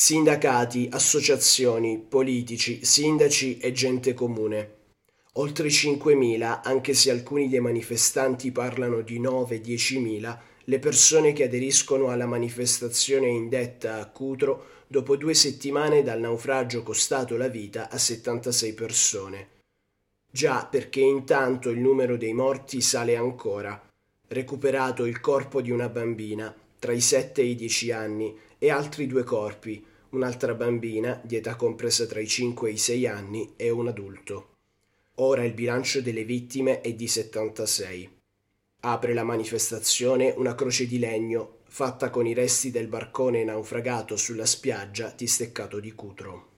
Sindacati, associazioni, politici, sindaci e gente comune. Oltre 5.000, anche se alcuni dei manifestanti parlano di 9-10.000, le persone che aderiscono alla manifestazione indetta a Cutro dopo due settimane dal naufragio costato la vita a 76 persone. Già perché intanto il numero dei morti sale ancora. Recuperato il corpo di una bambina tra i 7 e i 10 anni e altri due corpi, un'altra bambina di età compresa tra i 5 e i 6 anni e un adulto. Ora il bilancio delle vittime è di 76. Apre la manifestazione una croce di legno fatta con i resti del barcone naufragato sulla spiaggia di Steccato di Cutro.